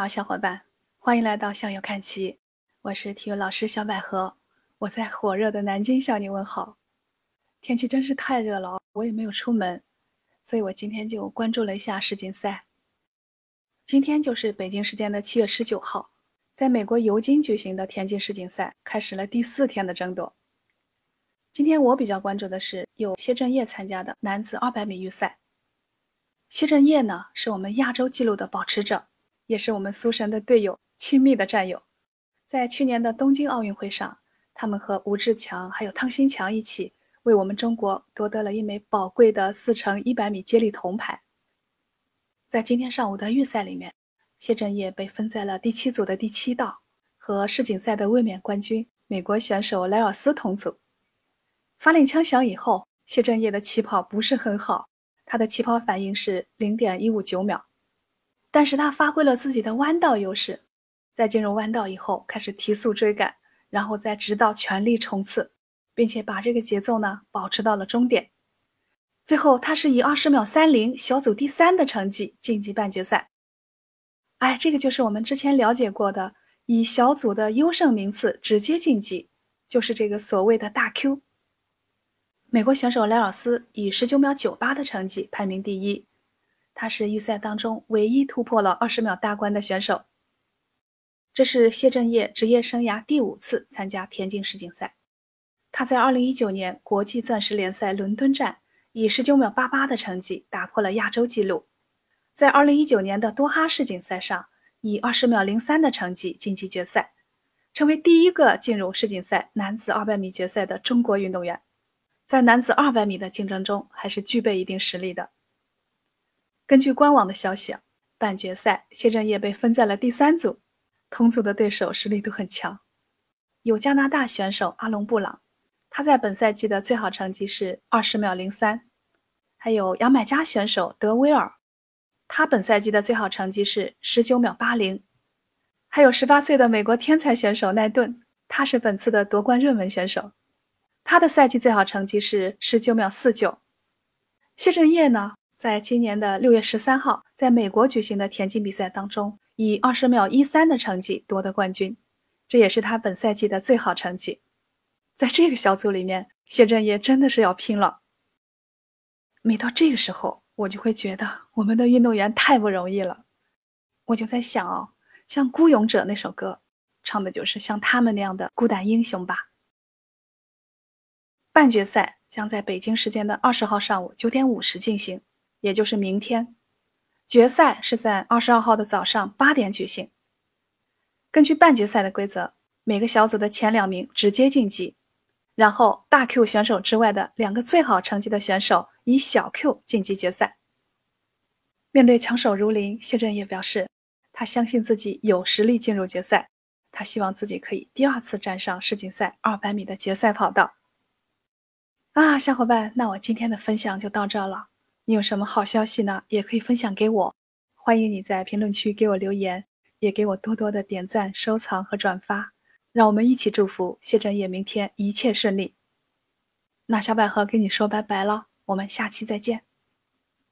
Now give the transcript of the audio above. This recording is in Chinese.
好，小伙伴，欢迎来到校友看齐。我是体育老师小百合，我在火热的南京向你问好。天气真是太热了，我也没有出门，所以我今天就关注了一下世锦赛。今天就是北京时间的七月十九号，在美国尤金举行的田径世锦赛开始了第四天的争夺。今天我比较关注的是有谢震业参加的男子二百米预赛。谢震业呢，是我们亚洲纪录的保持者。也是我们苏神的队友，亲密的战友。在去年的东京奥运会上，他们和吴志强还有汤新强一起为我们中国夺得了一枚宝贵的四乘一百米接力铜牌。在今天上午的预赛里面，谢震业被分在了第七组的第七道，和世锦赛的卫冕冠军美国选手莱尔斯同组。发令枪响以后，谢震业的起跑不是很好，他的起跑反应是零点一五九秒。但是他发挥了自己的弯道优势，在进入弯道以后开始提速追赶，然后在直道全力冲刺，并且把这个节奏呢保持到了终点。最后他是以二十秒三零小组第三的成绩晋级半决赛。哎，这个就是我们之前了解过的以小组的优胜名次直接晋级，就是这个所谓的大 Q。美国选手莱尔斯以十九秒九八的成绩排名第一。他是预赛当中唯一突破了二十秒大关的选手。这是谢震业职业生涯第五次参加田径世锦赛。他在二零一九年国际钻石联赛伦敦站以十九秒八八的成绩打破了亚洲纪录，在二零一九年的多哈世锦赛上以二十秒零三的成绩晋级决赛，成为第一个进入世锦赛男子二百米决赛的中国运动员。在男子二百米的竞争中，还是具备一定实力的。根据官网的消息，半决赛谢震业被分在了第三组，同组的对手实力都很强，有加拿大选手阿隆布朗，他在本赛季的最好成绩是二十秒零三，还有牙买加选手德威尔，他本赛季的最好成绩是十九秒八零，还有十八岁的美国天才选手奈顿，他是本次的夺冠热门选手，他的赛季最好成绩是十九秒四九，谢震业呢？在今年的六月十三号，在美国举行的田径比赛当中，以二十秒一三的成绩夺得冠军，这也是他本赛季的最好成绩。在这个小组里面，谢震业真的是要拼了。每到这个时候，我就会觉得我们的运动员太不容易了。我就在想哦，像《孤勇者》那首歌，唱的就是像他们那样的孤胆英雄吧。半决赛将在北京时间的二十号上午九点五十进行。也就是明天，决赛是在二十二号的早上八点举行。根据半决赛的规则，每个小组的前两名直接晋级，然后大 Q 选手之外的两个最好成绩的选手以小 Q 晋级决赛。面对强手如林，谢震业表示，他相信自己有实力进入决赛，他希望自己可以第二次站上世锦赛二百米的决赛跑道。啊，小伙伴，那我今天的分享就到这了。你有什么好消息呢？也可以分享给我，欢迎你在评论区给我留言，也给我多多的点赞、收藏和转发，让我们一起祝福谢震业明天一切顺利。那小百合跟你说拜拜了，我们下期再见。